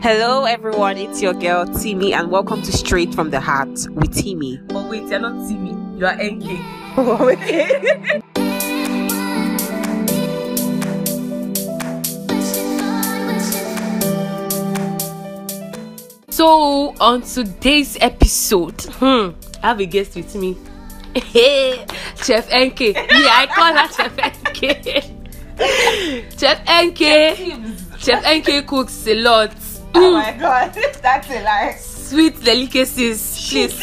Hello, everyone. It's your girl Timmy, and welcome to Straight from the Heart with Timmy. But wait, you're not Timmy. You are NK. okay. So on today's episode, hmm, I have a guest with me. Hey, Chef NK. Yeah, I call her Chef NK. Chef NK. Chef NK cooks a lot. Oh my god, that's a lie. Sweet delicacies, please.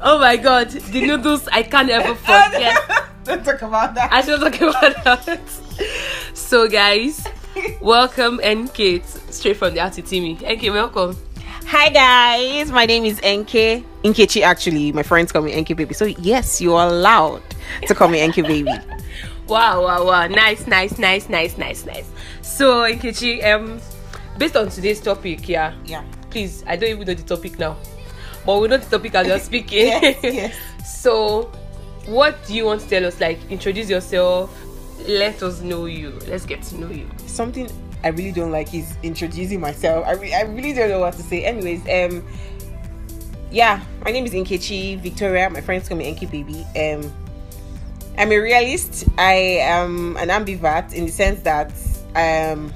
oh my god, the noodles I can't ever forget. Don't talk about that. I should talk about that. So guys, welcome NK straight from the heart to Timmy. NK, welcome. Hi guys, my name is NK. Nkechi actually, my friends call me NK baby. So yes, you are allowed to call me NK baby. Wow, wow, wow. Nice, nice, nice, nice, nice, nice. So Nkechi, um based on today's topic, yeah. Yeah. Please, I don't even know the topic now. But we know the topic as you're speaking. Yes, yes. so what do you want to tell us? Like introduce yourself. Let us know you. Let's get to know you. Something I really don't like is introducing myself. I, re- I really don't know what to say. Anyways, um, yeah, my name is Nkechi Victoria. My friends call me NK Baby. Um, I'm a realist. I am an ambivert in the sense that I am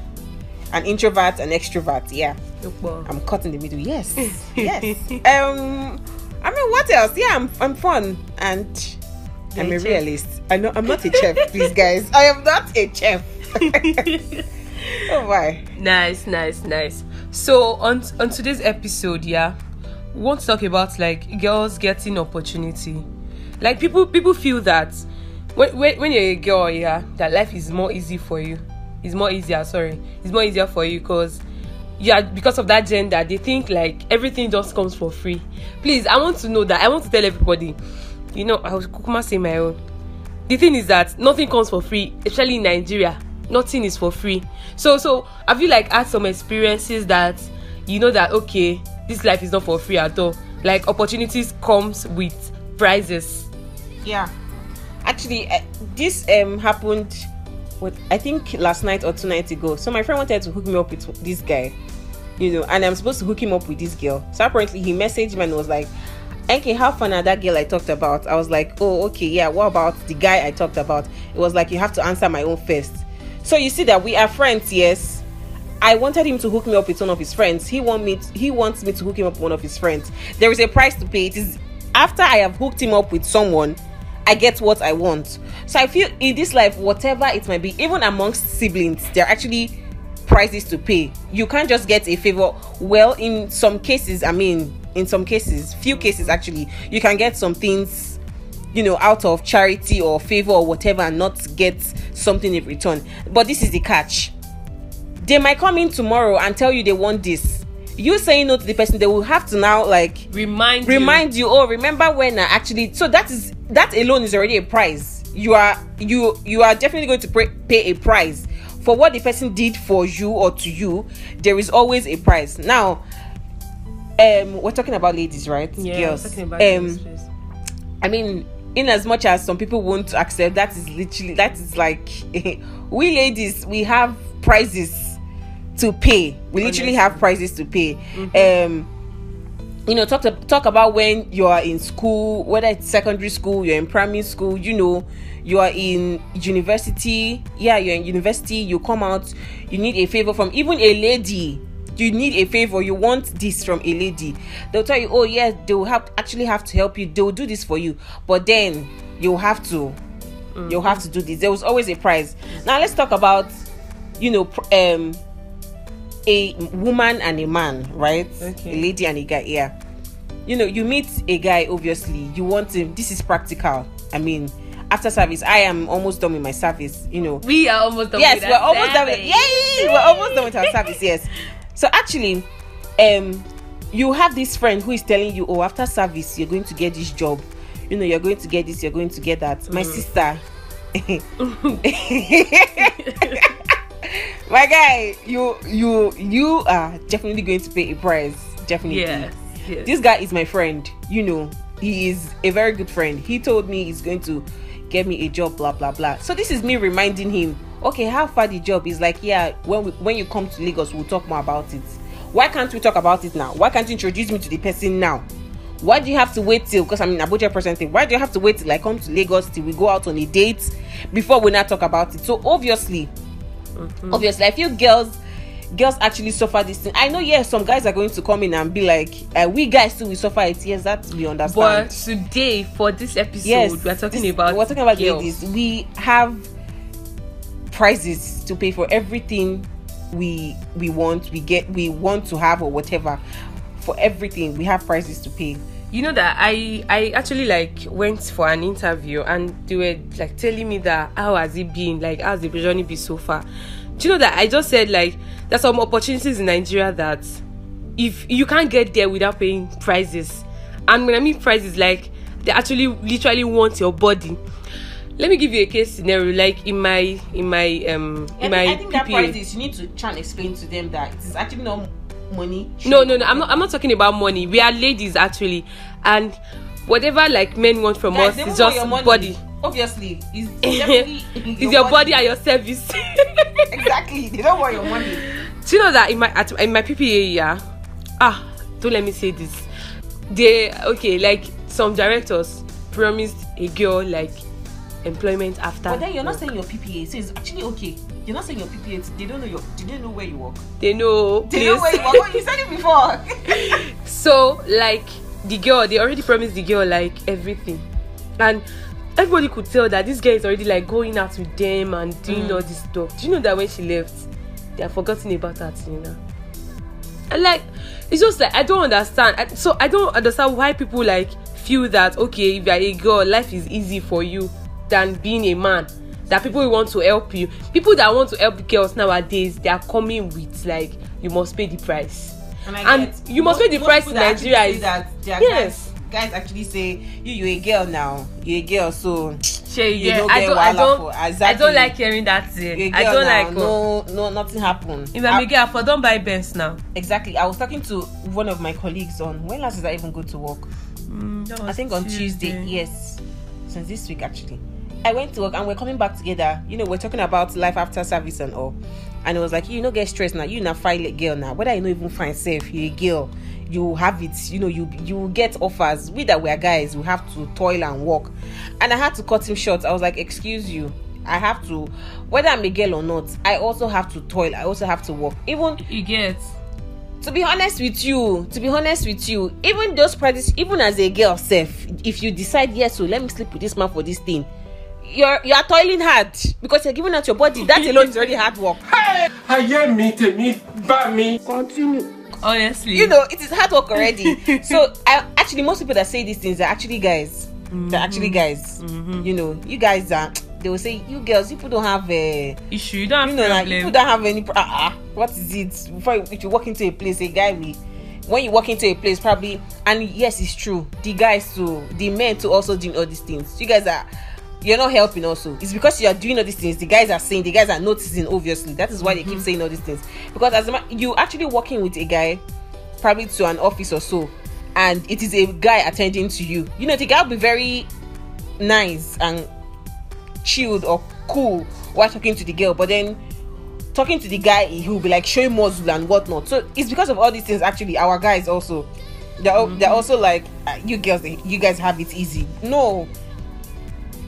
an introvert and extrovert. Yeah, I'm caught in the middle. Yes, yes. Um, I mean, what else? Yeah, I'm I'm fun and I'm a a chef. realist. I know I'm not a chef, please, guys. I am not a chef. oh my. Nice, nice, nice. So on on today's episode, yeah, we want to talk about like girls getting opportunity. Like people people feel that when when, when you're a girl, yeah, that life is more easy for you. It's more easier, sorry. It's more easier for you because yeah, because of that gender, they think like everything just comes for free. Please, I want to know that. I want to tell everybody. You know, I was kukuma say my own. the thing is that nothing comes for free especially in nigeria nothing is for free so so have you like had some experiences that you know that okay this life is not for free at all like opportunities comes with prizes Yeah. Actually, uh, this um happened. What I think last night or two nights ago. So my friend wanted to hook me up with this guy, you know, and I'm supposed to hook him up with this girl. So apparently he messaged me and was like, "Okay, how fun are that girl I talked about?" I was like, "Oh, okay, yeah. What about the guy I talked about?" It was like you have to answer my own first. So you see that we are friends, yes. I wanted him to hook me up with one of his friends. He want me. To, he wants me to hook him up with one of his friends. There is a price to pay. It is after I have hooked him up with someone, I get what I want. So I feel in this life, whatever it might be, even amongst siblings, there are actually prices to pay. You can't just get a favor. Well, in some cases, I mean, in some cases, few cases actually, you can get some things, you know, out of charity or favor or whatever, and not get something in return. But this is the catch they might come in tomorrow and tell you they want this you saying no to the person they will have to now like remind remind you oh remember when i actually so that is that alone is already a price. you are you you are definitely going to pay, pay a price. For what the person did for you or to you there is always a price. Now um we're talking about ladies right? Yeah girls. talking about um. I mean, in as much as some people won't accept, that is literally that is like we ladies we have prizes to pay. We literally have prices to pay. Um, you know, talk to, talk about when you are in school, whether it's secondary school, you're in primary school, you know, you are in university. Yeah, you're in university. You come out, you need a favor from even a lady. You need a favor. You want this from a lady. They'll tell you oh yes they will have actually have to help you. They'll do this for you. But then you'll have to you'll have to do this. There was always a price. Now let's talk about you know um a woman and a man right? Okay. a lady and a guy yeah. You know you meet a guy obviously you want him this is practical. I mean after service i am almost done with my service you know. We are almost done yes with we're almost done with service. yay! We're almost done with our service yes. So actually um you have this friend who is telling you oh after service you're going to get this job. You know you're going to get this you're going to get that. My sister my guy you you you are definitely going to pay a price. Definitely. Yes yes. This guy is my friend you know. He is a very good friend. He told me he's going to get me a job blah blah blah. So this is me reminding him okay how far the job is? Like yeah when we, when you come to lagos we'll talk more about it. Why can't we talk about it now? Why can't you introduce me to the person now? Why do you have to wait till because i'm in abuja presently why do you have to wait till i come to lagos till we go out on a date before we not talk about it? So obviously Mm-hmm. obviously i feel girls girls actually suffer this thing. I know yes some guys are going to come in and be like uh, we guys too we suffer it. Yes that we understand. But today, for this episode, yes we're talking this- about we're talking about girls. ladies. We have prices to pay for everything we we want we get we want to have or whatever. For everything we have prices to pay you know that i i actually like went for an interview and they were like telling me that how has it been? Like how's the journey been so far? Do you know that i just said like there's some opportunities in nigeria that if you can't get there without paying prices. And when i mean prices like they actually literally want your body. Let me give you a case scenario like in my in my um in my think, I think PPA. you need to try and explain to them that it is actually not money? No no no i'm not i'm not talking about money. We are ladies actually. And whatever like men want from Guys, us is just your money. body. obviously it's definitely it's your body. and your service. Exactly they don't want your money. Do you know that in my at, in my ppa yeah? Ah don't let me say this. They okay like some directors promised a girl like employment after but then you're not work. saying your ppa so it's actually okay you're not saying your ppa they don't know your they don't know where you work? They know they know where please. you work. Oh, you said it before. So like the girl they already promised the girl like everything. And everybody could tell that this girl is already like going out with them and doing Mm. all this stuff. Do you know that when she left they have forgotten about her you know and like it's just like i don't understand. I, so i don't understand why people like feel that okay if you're a girl life is easy for you than being a man that people will want to help you people that want to help girls nowadays they are coming with like you must pay the price And you must pay the price in Nigeria is- that Yes. guys, guys actually say you you're a girl now you're a girl so Shay, You yeah, don't I get don't, I don't, for- I don't like hearing that thing. I don't now like. no no nothing happened If I'm a girl, for don't buy Benz now. exactly i was talking to one of my colleagues on when last did i even go to work mm, I think on Tuesday. Yes, since this week actually. I went to work and we're coming back together. You know, we're talking about life after service and all. And it was like, you know, get stressed now. You not find a girl now. Whether you know even find safe, you're a girl. You have it. You know, you you get offers. We that we're guys, we have to toil and work. And I had to cut him short. I was like, excuse you. I have to, whether I'm a girl or not, I also have to toil. I also have to work. Even You get. to be honest with you to be honest with you even those prices even as a girl self if you decide yes so let me sleep with this man for this thing you're you are toiling hard because you're giving out your body. That alone is already hard work. Hey, ayé mi tèmi bá Continue. Honestly. you know it is hard work already. So I, actually most people that say these things are actually guys. They're actually guys. You know you guys are they will say you girls people don't have a issue. You don't you have know like problem. people don't have any pro- uh, uh, what is it? Before you, if you walk into a place a guy will when you walk into a place probably and yes it's true the guys too the men too also doing all these things. You guys are you're not helping also. It's because you are doing all these things. The guys are saying the guys are noticing obviously. That is why they keep saying all these things. Because as a you actually working with a guy probably to an office or so and it is a guy attending to you. You know the guy will be very nice and chilled or cool while talking to the girl but then talking to the guy he will be like showing muscle and whatnot. So it's because of all these things actually our guys also. They're, al- they're also like uh, you girls you guys have it easy. No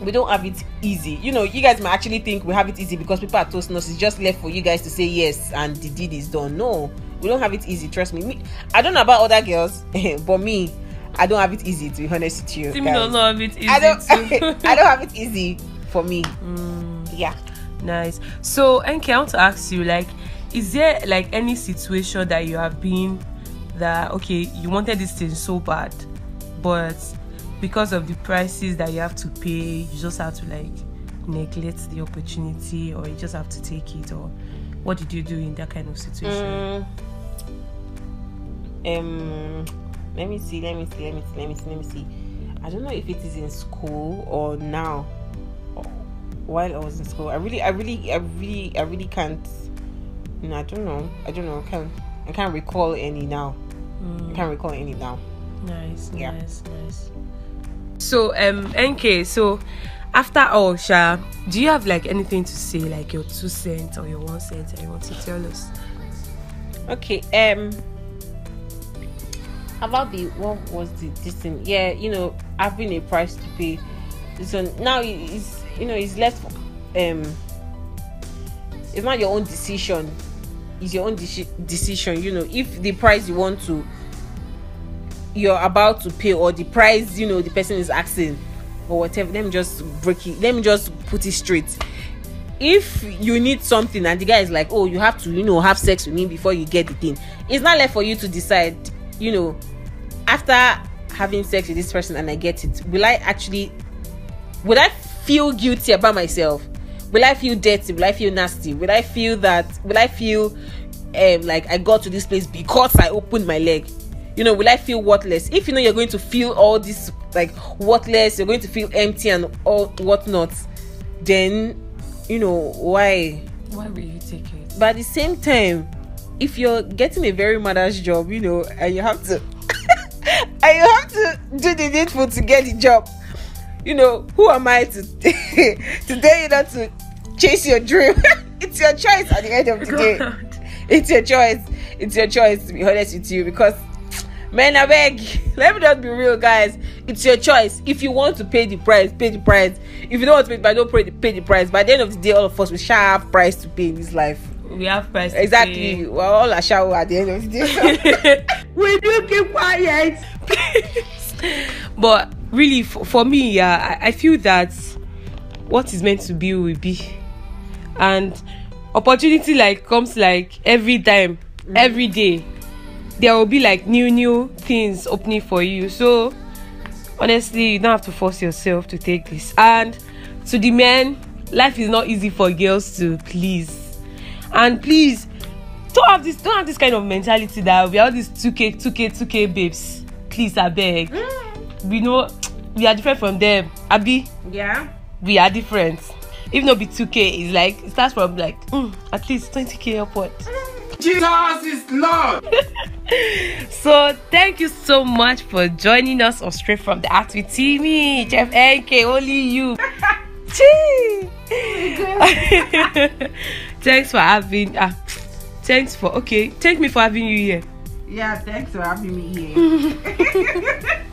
we don't have it easy you know you guys might actually think we have it easy because people are toasting us it's just left for you guys to say yes and the deed is done no we don't have it easy trust me, me i don't know about other girls but me i don't have it easy to be honest with you guys. don't love it easy I don't. I don't have it easy for me. Mm. Yeah. nice. So, NK, I want to ask you, like, is there like any situation that you have been that okay, you wanted this thing so bad, but because of the prices that you have to pay, you just have to like neglect the opportunity, or you just have to take it, or what did you do in that kind of situation? Mm, um let me see, let me see, let me see, let me see, let me see. I don't know if it is in school or now. While I was in school. I really I really I really I really can't no, I don't know. I don't know. I can't I can't recall any now. I can't recall any now. Nice, Yeah. nice, nice. So, um, NK, so after all, Sha, do you have like anything to say, like your two cents or your one cent that you want to tell us? Okay. Um. About the what was the this thing? Yeah, you know, having a price to pay. So now it's you know it's less Um. It's not your own decision. It's your own deci- decision. You know, if the price you want to, you're about to pay, or the price you know the person is asking, or whatever. Let me just break it. Let me just put it straight if you need something and the guy is like oh you have to you know have sex with me before you get the thing it's not left for you to decide you know after having sex with this person and i get it will i actually will i feel guilty about myself will i feel dirty will i feel nasty will i feel that will i feel um like i got to this place because i opened my leg you know will i feel worthless? If you know you're going to feel all this like worthless you're going to feel empty and all whatnot then you know why? Why will you take it? but at the same time if you're getting a very mother's job you know and you have to and you have to do the needful to get the job you know who am i to to tell you not to chase your dream? It's your choice at the end of the day. It's your choice. It's your choice to be honest with you because man i beg. Let me just be real guys. It's your choice. If you want to pay the price pay the price. If you don't want to pay but don't pay the, pay the price by the end of the day all of us we shall have price to pay in this life. We have price. to exactly. We're all a shower at the end of the day. Will you keep quiet? but really, for, for me, yeah, I, I feel that what is meant to be will be, and opportunity like comes like every time, every mm. day. There will be like new new things opening for you. So honestly, you don't have to force yourself to take this. And to the men, life is not easy for girls to please. And please don't have this don't have this kind of mentality that we are all these 2k 2k 2k babes please i beg we know we are different from them abi yeah we are different if not be 2k it's like it starts from like mm, at least 20k upward Jesus is Lord. so thank you so much for joining us on straight from the art with Timmy, Chef NK, only you. Thanks for having uh, thanks for okay thank me for having you here. Yeah thanks for having me here.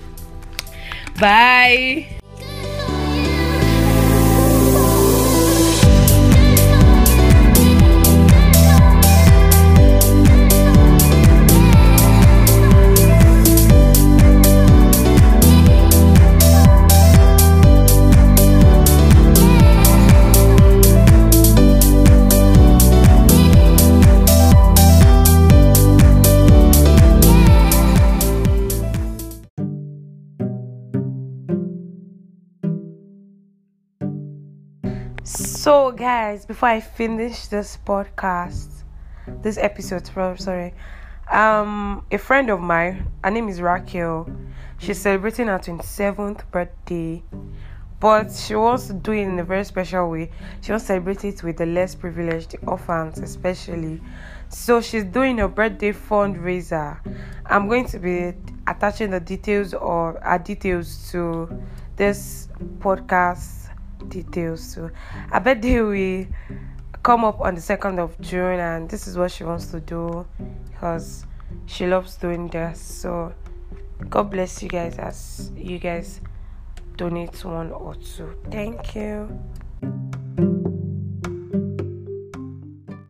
Bye So, guys, before I finish this podcast, this episode, so- sorry, um, a friend of mine, her name is Raquel. She's celebrating her 27th birthday, but she wants to do it in a very special way. She wants to celebrate it with the less privileged, the orphans, especially. So, she's doing a birthday fundraiser. I'm going to be attaching the details or our details to this podcast details so i bet they will come up on the 2nd of june and this is what she wants to do because she loves doing this. So god bless you guys as you guys donate one or two. Thank you